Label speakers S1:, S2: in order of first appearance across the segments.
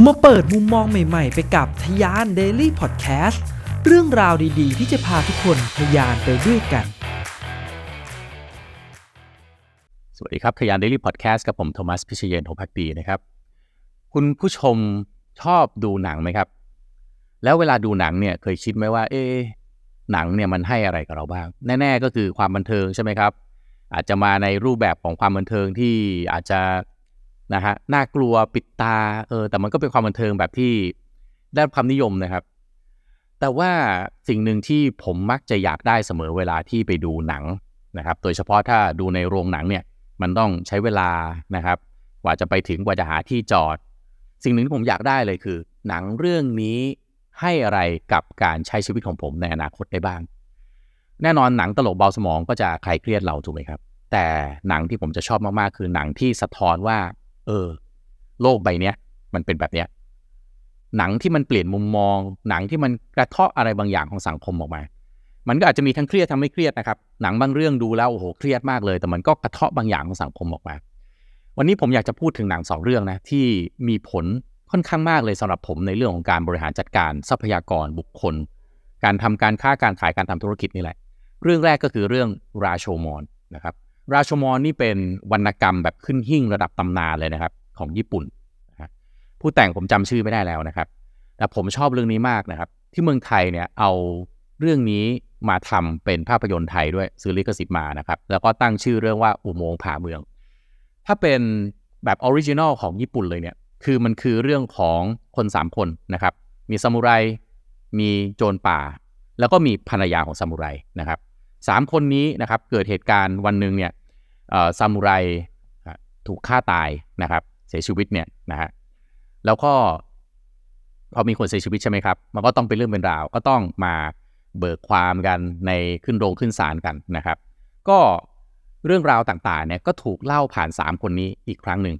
S1: มาเปิดมุมมองใหม่ๆ ไปกับทยาน Daily Podcast เรื่องราวดีๆ ที่จะพาทุกคนทยานไปด้วยกัน
S2: สวัสดีครับขยาน Daily Podcast กับผมโทมัสพิเชยนโทพักดีนะครับ คุณผู้ชมชอบดูหนังไหมครับ แล้วเวลาดูหนังเนี่ยเคยคิดไหมว่า เอ๊หนังเนี่ยมันให้อะไรกับเราบ้าง แน่ ๆ ก็คือความบันเทิงใช่ไหมครับ อาจจะมาในรูปแบบของความบันเทิงที่อาจจะ นะฮะน่ากลัวปิดตาเออแต่มันก็เป็นความบันเทิงแบบที่ได้รับความนิยมนะครับ แต่ว่าสิ่งหนึ่งที่ผมมักจะอยากได้เสมอเวลาที่ไปดูหนังนะครับ โดยเฉพาะถ้าดูในโรงหนังเนี่ยมันต้องใช้เวลานะครับ กว่าจะไปถึงกว่าจะหาที่จอด สิ่งหนึ่งที่ผมอยากได้เลยคือ หนังเรื่องนี้ให้อะไรกับการใช้ชีวิตของผมในอนาคตได้บ้าง แน่นอนหนังตลกเบาสมองก็จะคลายเครียดเราถูกไหมครับ แต่หนังที่ผมจะชอบมากๆ คือหนังที่สะท้อนว่า เออ โลกใบเนี้ย มันเป็นแบบเนี้ย หนังที่มันเปลี่ยนมุมมอง หนังที่มันกระเทาะอะไรบางอย่างของสังคมออกมา มันก็อาจจะมีทั้งเครียดทั้งไม่เครียดนะครับ หนังบางเรื่องดูแล้วโอ้โหเครียดมากเลย แต่มันก็กระเทาะบางอย่างของสังคมออกมา วันนี้ผมอยากจะพูดถึงหนังสองเรื่องนะที่มีผลค่อนข้างมากเลยสำหรับผมในเรื่องของการบริหารจัดการทรัพยากรบุคคล การทำการค้าการขายการทำธุรกิจนี่แหละ เรื่องแรกก็คือเรื่องราโชมอนนะครับ ราโชมอนนี่เป็นวรรณกรรมแบบขึ้นหิ้งระดับตำนานเลยนะครับ ของญี่ปุ่น ผู้แต่งผมจำชื่อไม่ได้แล้วนะครับ แต่ผมชอบเรื่องนี้มากนะครับ ที่เมืองไทยเนี่ยเอาเรื่องนี้มาทำเป็นภาพยนตร์ไทยด้วยซื้อลิขสิทธิ์มานะครับ แล้วก็ตั้งชื่อเรื่องว่าอุโมงค์ผาเมือง ถ้าเป็นแบบ original ของญี่ปุ่นเลยเนี่ย คือมันคือเรื่องของคนสามคนนะครับ มีซามูไร มีโจรป่า แล้วก็มีภรรยาของซามูไรนะครับ สามคนนี้นะครับเกิดเหตุการณ์วันหนึ่งเนี่ยซามูไรถูกฆ่าตายนะครับเสียชีวิตเนี่ยนะฮะแล้วก็พอมีคนเสียชีวิตใช่ไหมครับ มันก็ต้องเป็นเรื่องเป็นราว ก็ต้องมาเบิกความกันในขึ้นโรงขึ้นศาลกันนะครับ ก็เรื่องราวต่างๆเนี่ยก็ถูกเล่าผ่าน 3 คนนี้อีกครั้งหนึ่ง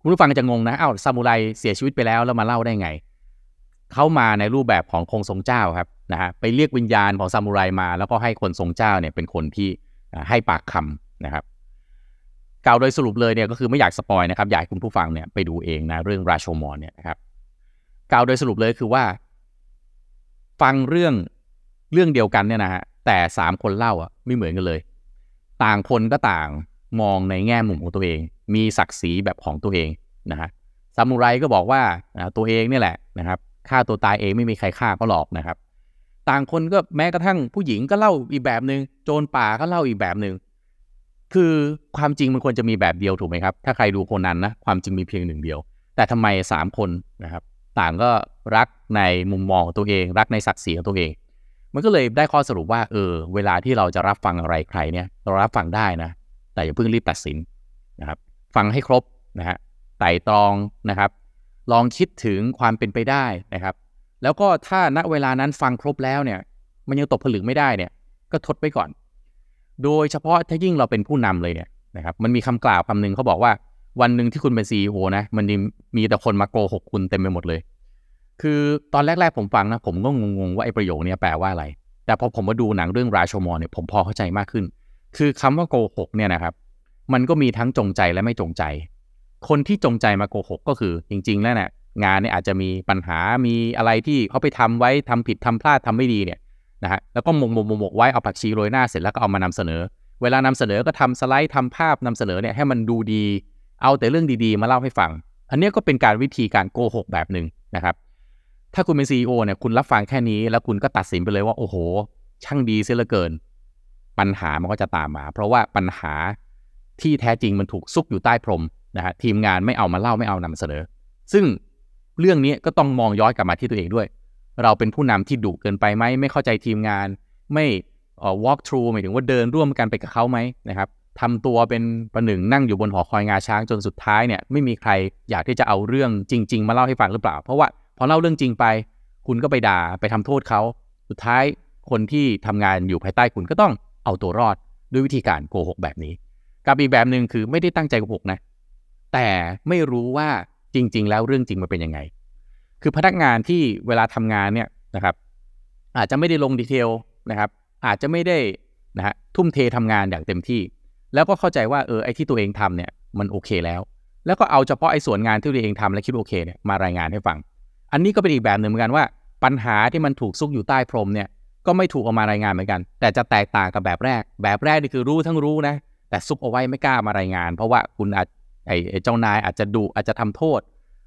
S2: คุณผู้ฟังจะงงนะอ้าวซามูไรเสียชีวิตไปแล้วแล้วมาเล่าได้ไง เข้ามาในรูปแบบของคงทรงเจ้าครับนะฮะไปเรียกวิญญาณของซามูไรมา แล้วก็ให้คนทรงเจ้าเนี่ยเป็นคนที่ให้ปากคำนะครับกล่าวโดยสรุปเลยเนี่ยก็คือไม่อยากสปอยนะครับอยากคุณผู้ฟังเนี่ยไปดูเองนะเรื่องราโชมอนเนี่ยนะครับกล่าวโดยสรุปเลยคือว่า ฟังเรื่องเรื่องเดียวกันเนี่ยนะฮะแต่สามคนเล่าอะไม่เหมือนกันเลย ต่างคนก็ต่างมองในแง่มุมของตัวเอง มีศักดิ์ศรีแบบของตัวเองนะฮะซามูไรก็บอกว่าตัวเองนี่แหละนะครับ ฆ่าตัวตายเองไม่มีใครฆ่าก็หลอกนะครับ ต่างคนก็แม้กระทั่งผู้หญิงก็เล่าอีกแบบหนึง่งโจรป่าก็เล่าอีกแบบหนึง่งคือความจริงมันควรจะมีแบบเดียวถูกไหมครับ ถ้าใครดูโคนันนะความจริงมีเพียงหนึ่งเดียว แต่ทำไมสามคนนะครับต่างก็รักในมุมมองของตัวเอง รักในศักดิ์ศรีของตัวเอง มันก็เลยได้ข้อสรุปว่าเออเวลาที่เราจะรับฟังอะไรใครเนี่ยเรารับฟังได้นะ แต่อย่าเพิ่งรีบตัดสินนะครับ ฟังให้ครบนะฮะไต่ตรองนะครับ ลองคิดถึงความเป็นไปได้นะครับ แล้วก็ถ้าณเวลานั้นฟังครบแล้วเนี่ย มันยังตกผลึกไม่ได้เนี่ย ก็ทดไว้ก่อน โดยเฉพาะถ้ายิ่งเราเป็นผู้นำเลยเนี่ยนะครับ มันมีคำกล่าวคำหนึ่งเขาบอกว่าวันหนึ่งที่คุณเป็นซีอนะ มันมีแต่คนมาโกหกคุณเต็มไปหมดเลย คือตอนแรก ๆ ผมฟังนะ ผมก็งงๆว่าไอ้ประโยคนี้แปลว่าอะไร แต่พอผมมาดูหนังเรื่องราชมอนเนี่ยผมพอเข้าใจมากขึ้น คือคำว่าโกหกเนี่ยนะครับ มันก็มีทั้งจงใจและไม่จงใจ คนที่จงใจมาโกหกก็คือจริง ๆ แล้วเนี่ยงานเนี่ยอาจจะมีปัญหามีอะไรที่เขาไปทำไว้ทำผิดทำพลาดทำไม่ดีเนี่ยนะฮะแล้วก็หมกหมกหมกไว้เอาผักชีโรยหน้าเสร็จแล้วก็เอามานำเสนอ เวลานำเสนอก็ทำสไลด์ทำภาพนำเสนอเนี่ยให้มันดูดี เอาแต่เรื่องดีๆ มาเล่าให้ฟัง อันนี้ก็เป็นการวิธีการโกหกแบบหนึ่งนะครับ ถ้าคุณเป็น CEO เนี่ยคุณรับฟังแค่นี้ แล้วคุณก็ตัดสินไปเลยว่าโอ้โห ช่างดีเสียเหลือเกิน ปัญหามันก็จะตามมา เพราะว่าปัญหาที่แท้จริงมันถูกซุกอยู่ใต้พรม นะฮะทีมงานไม่เอามาเล่าไม่เอานำเสนอ ซึ่งเรื่องนี้ก็ต้องมองย้อนกลับมาที่ตัวเองด้วย เราเป็นผู้นำที่ดุเกินไปไหมไม่เข้าใจทีมงาน ไม่เอ่อ walk through หมายถึงว่าเดินร่วมกันไปกับเขาไหมนะครับทำตัวเป็นประหนึ่งนั่งอยู่บนหอคอยงาช้างจนสุดท้ายเนี่ยไม่มีใครอยากที่จะเอาเรื่องจริง ๆ มาเล่าให้ฟังหรือเปล่า เพราะว่าพอเล่าเรื่องจริงไป คุณก็ไปด่าไปทำโทษเขาสุดท้ายคนที่ทำงานอยู่ภายใต้คุณก็ต้องเอาตัวรอดด้วยวิธีการโกหกแบบนี้ กับอีกแบบหนึ่งคือไม่ได้ตั้งใจโกหกนะ แต่ไม่รู้ว่าจริง ๆ แล้วเรื่องจริงมันเป็นยังไง คือพนักงานที่เวลาทำงานเนี่ยนะครับ อาจจะไม่ได้ลงดีเทลนะครับ อาจจะไม่ได้นะฮะทุ่มเททำงานอย่างเต็มที่ แล้วก็เข้าใจว่าเออไอ้ที่ตัวเองทำเนี่ยมันโอเคแล้ว แล้วก็เอาเฉพาะไอ้ส่วนงานที่ตัวเองทำและคิดโอเคเนี่ยมารายงานให้ฟัง อันนี้ก็เป็นอีกแบบหนึ่งเหมือนกันว่า ปัญหาที่มันถูกซุกอยู่ใต้พรมเนี่ยก็ไม่ถูกเอามารายงานเหมือนกัน แต่จะแตกต่างกับแบบแรก แบบแรกนี่คือรู้ทั้งรู้นะแต่ซุกเอาไว้ไม่กล้ามารายงาน เพราะว่าคุณอาจ ไอ้เจ้านายอาจจะดุอาจจะทำโทษ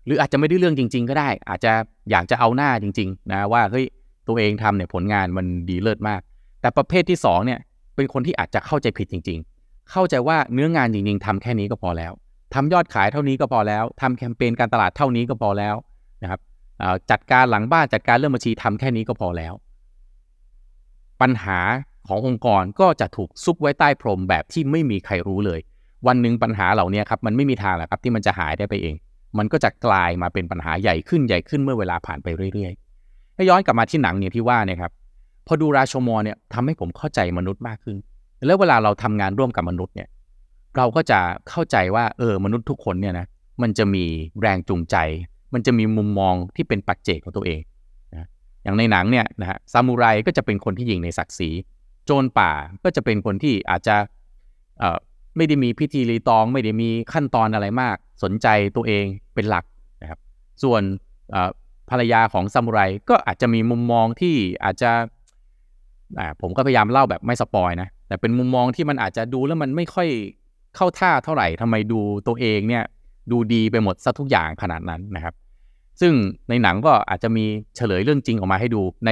S2: หรืออาจจะไม่ได้เรื่องจริง ๆ ก็ได้ อาจจะอยากจะเอาหน้าจริง ๆ นะว่าเฮ้ยตัวเองทำเนี่ยผลงานมันดีเลิศมาก แต่ประเภทที่สองเนี่ยเป็นคนที่อาจจะเข้าใจผิดจริง ๆ เข้าใจว่าเนื้องานจริง ๆทำแค่นี้ก็พอแล้วทำยอดขายเท่านี้ก็พอแล้วทำแคมเปญการตลาดเท่านี้ก็พอแล้วนะครับจัดการหลังบ้านจัดการเรื่องบัญชีทำแค่นี้ก็พอแล้ว ปัญหาขององค์กรก็จะถูกซุกไว้ใต้พรมแบบที่ไม่มีใครรู้เลย วันหนึ่งปัญหาเหล่านี้ครับมันไม่มีทางแหละครับที่มันจะหายได้ไปเอง มันก็จะกลายมาเป็นปัญหาใหญ่ขึ้นใหญ่ขึ้นเมื่อเวลาผ่านไปเรื่อยๆถ้าย้อนกลับมาที่หนังเนี่ยที่ว่าเนี่ยครับพอดูราชมอเนี่ยทำให้ผมเข้าใจมนุษย์มากขึ้น แล้วเวลาเราทำงานร่วมกับมนุษย์เนี่ยเราก็จะเข้าใจว่าเออมนุษย์ทุกคนเนี่ยนะมันจะมีแรงจูงใจ มันจะมีมุมมองที่เป็นปัจเจกของตัวเองนะอย่างในหนังเนี่ยนะฮะซามูไรก็จะเป็นคนที่ยิงในศักดิ์ศรี โจรป่าก็จะเป็นคนที่อาจจะเอ่อ ไม่ได้มีพิธีรีตอง ไม่ได้มีขั้นตอนอะไรมาก สนใจตัวเองเป็นหลักนะครับ ส่วนภรรยาของซามูไรก็อาจจะมีมุมมองที่อาจจะผมก็พยายามเล่าแบบไม่สปอยนะ แต่เป็นมุมมองที่มันอาจจะดูแล้วมันไม่ค่อยเข้าท่าเท่าไหร่ทำไมดูตัวเองเนี่ยดูดีไปหมดซะทุกอย่างขนาดนั้นนะครับ ซึ่งในหนังก็อาจจะมีเฉลยเรื่องจริงออกมาให้ดูใน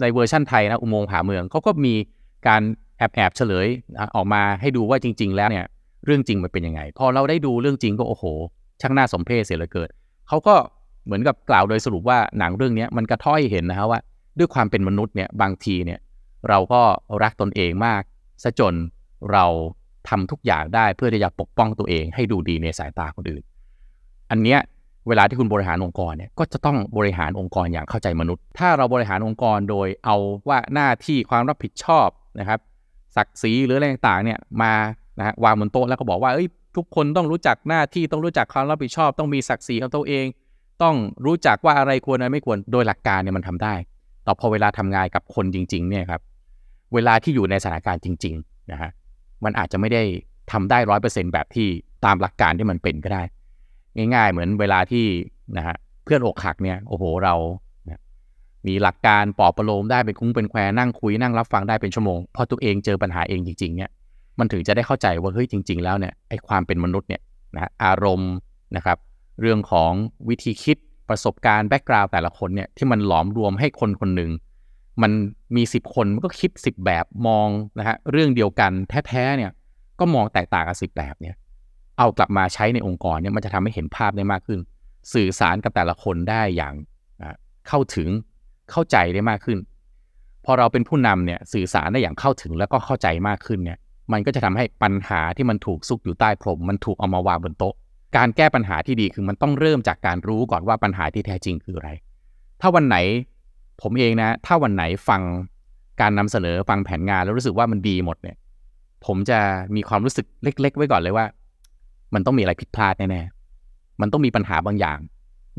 S2: ในเวอร์ชั่นไทยนะอุโมงค์ผาเมืองเขาก็มีการ แอบแอบเฉลยออกมาให้ดูว่าจริง ๆ แล้วเนี่ยเรื่องจริงมันเป็นยังไง พอเราได้ดูเรื่องจริงก็โอ้โห ช่างน่าสมเพชเสียเหลือเกินเขาก็เหมือนกับกล่าวโดยสรุปว่าหนังเรื่องนี้มันสะท้อนให้เห็นนะฮะว่า ด้วยความเป็นมนุษย์เนี่ยบางทีเนี่ยเราก็รักตนเองมากซะจนเราทำทุกอย่างได้เพื่อที่จะปกป้องตัวเอง ให้ดูดีในสายตาคนอื่น อันเนี้ยเวลาที่คุณบริหารองค์กรเนี่ยก็จะต้องบริหารองค์กรอย่างเข้าใจมนุษย์ ถ้าเราบริหารองค์กรโดยเอาว่าหน้าที่ความรับผิดชอบนะครับ ศักดิ์ศรีหรืออะไรต่างเนี่ยมานะฮะวางบนโต๊ะแล้วก็บอกว่าเอ้ยทุกคนต้องรู้จักหน้าที่ต้องรู้จักความรับผิดชอบ ต้องมีศักดิ์ศรีของตัวเอง ต้องรู้จักว่าอะไรควรอะไรไม่ควรโดยหลักการเนี่ยมันทำได้แต่พอเวลาทำงานกับคนจริง ๆ เนี่ยครับ เวลาที่อยู่ในสถานการณ์จริงๆนะฮะมันอาจจะไม่ได้ทำได้ร้อยเปอร์เซ็นแบบที่ตามหลักการที่มันเป็นก็ได้ ง่าย ๆ เหมือนเวลาที่นะฮะเพื่อนอกหักเนี่ยโอ้โหเรา มีหลักการปอบประโลมได้เป็นคุ้งเป็นแควนั่งคุยนั่งรับฟังได้เป็นชั่วโมงพอตัวเองเจอปัญหาเองจริงๆเนี่ยมันถึงจะได้เข้าใจว่าเฮ้ยจริง ๆ แล้วเนี่ยไอ้ความเป็นมนุษย์เนี่ยนะอารมณ์นะครับ เรื่องของวิธีคิดประสบการณ์แบ็กกราวด์แต่ละคนเนี่ยที่มันหลอมรวมให้คนคนหนึ่งมันมี 10 คนมันก็คิด 10 แบบมองนะฮะเรื่องเดียวกันแท้ๆเนี่ยก็มองแตกต่างกันสิแบบเนี่ยเอากลับมาใช้ในองค์กรเนี่ยมันจะทำให้เห็นภาพได้มากขึ้น สื่อสารกับแต่ละคนได้อย่างเข้าถึง เข้าใจได้มากขึ้น พอเราเป็นผู้นำเนี่ยสื่อสารได้อย่างเข้าถึงแล้วก็เข้าใจมากขึ้นเนี่ยมันก็จะทำให้ปัญหาที่มันถูกซุกอยู่ใต้พรมมันถูกเอามาวางบนโต๊ะ การแก้ปัญหาที่ดีคือมันต้องเริ่มจากการรู้ก่อนว่าปัญหาที่แท้จริงคืออะไร ถ้าวันไหนผมเองนะ ถ้าวันไหนฟังการนำเสนอฟังแผนงานแล้วรู้สึกว่ามันดีหมดเนี่ย ผมจะมีความรู้สึกเล็ก ๆ ไว้ก่อนเลยว่า มันต้องมีอะไรผิดพลาดแน่ๆมันต้องมีปัญหาบางอย่าง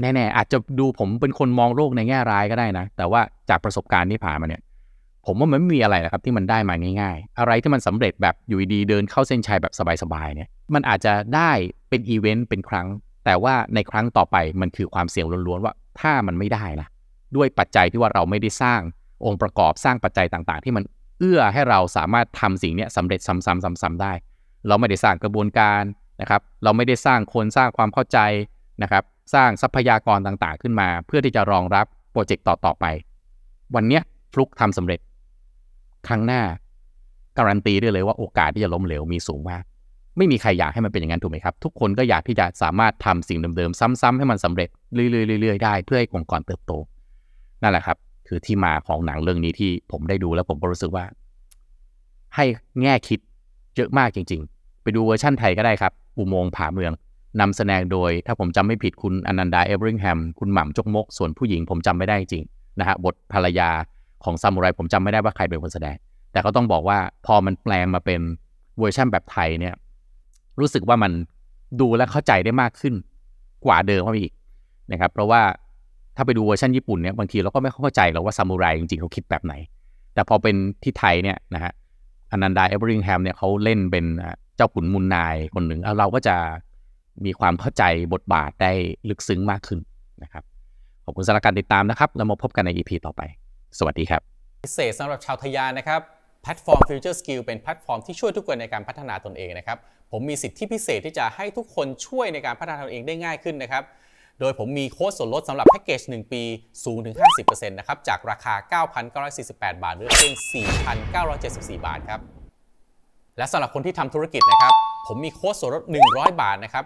S2: แน่ๆอาจจะดูผมเป็นคนมองโลกในแง่ร้ายก็ได้นะ แต่ว่าจากประสบการณ์ที่ผ่านมาเนี่ย ผมว่ามันไม่มีอะไรนะครับที่มันได้มาง่าย ๆ อะไรที่มันสำเร็จแบบอยู่ดีๆเดินเข้าเส้นชัยแบบสบายๆเนี่ย มันอาจจะได้เป็นอีเวนต์เป็นครั้ง แต่ว่าในครั้งต่อไปมันคือความเสี่ยงล้วนๆว่าถ้ามันไม่ได้ละด้วยปัจจัยที่ว่าเราไม่ได้สร้างองค์ประกอบสร้างปัจจัยต่างๆ ที่มันเอื้อให้เราสามารถทำสิ่งนี้สำเร็จซ้ำๆๆๆได้ เราไม่ได้สร้างกระบวนการนะครับ เราไม่ได้สร้างคนสร้างความเข้าใจนะครับ สร้างทรัพยากรต่างๆ ขึ้นมา เพื่อที่จะรองรับโปรเจกต์ต่อๆไป วันเนี้ยฟลุกทำสำเร็จ ครั้งหน้า การันตีได้เลยว่าโอกาสที่จะล้มเหลวมีสูงมาก ไม่มีใครอยากให้มันเป็นอย่างนั้นถูกไหมครับ ทุกคนก็อยากที่จะสามารถทำสิ่งเดิมๆ ซ้ำๆให้มันสำเร็จเรื่อยๆๆๆได้เพื่อให้องค์กรเติบโต นั่นแหละครับ คือที่มาของหนังเรื่องนี้ที่ผมได้ดูแล้วผมก็รู้สึกว่า ให้แง่คิดเยอะมากจริง ๆ ไปดูเวอร์ชั่นไทยก็ได้ครับ อุโมงค์ผาเมือง นำแสดงโดย ถ้าผมจำไม่ผิดคุณอนันดาเอเวอริงแฮมคุณหม่ำจกมก ส่วนผู้หญิงผมจำไม่ได้จริงนะฮะบทภรรยาของซามูไรผมจำไม่ได้ว่าใครเป็นคนแสดง แต่ก็ต้องบอกว่าพอมันแปลงมาเป็นเวอร์ชันแบบไทยเนี่ยรู้สึกว่ามันดูและเข้าใจได้มากขึ้นกว่าเดิมเข้าไปอีกนะครับเพราะว่าถ้าไปดูเวอร์ชันญี่ปุ่นเนี่ยบางทีเราก็ไม่เข้าใจหรอกว่าซามูไรจริงๆเขาคิดแบบไหน แต่พอเป็นที่ไทยเนี่ยนะฮะอนันดาเอเวอริงแฮมเนี่ยเขาเล่นเป็นเจ้าขุนมุนนายคนหนึ่งเราก็จะ มีความเข้าใจบทบาทได้ลึกซึ้งมากขึ้นนะครับ ขอบคุณสำหรับการติดตามนะครับ แล้วมาพบกันใน EP ต่อไป สวัสดีครับ
S3: พิเศษสำหรับชาวทยานนะครับแพลตฟอร์ม Future Skill เป็นแพลตฟอร์มที่ช่วยทุกคนในการพัฒนาตนเองนะครับ ผมมีสิทธิพิเศษที่จะให้ทุกคนช่วยในการพัฒนาตนเองได้ง่ายขึ้นนะครับ โดยผมมีโค้ดส่วนลดสำหรับแพ็กเกจ 1 ปีสูงถึง 50%นะครับ จากราคา 9,948 บาทเหรือเพียง4,974 บาทครับ และสำหรับคนที่ทำธุรกิจนะครับ ผมมีโค้ดส่วนลด 100 บาทนะครับ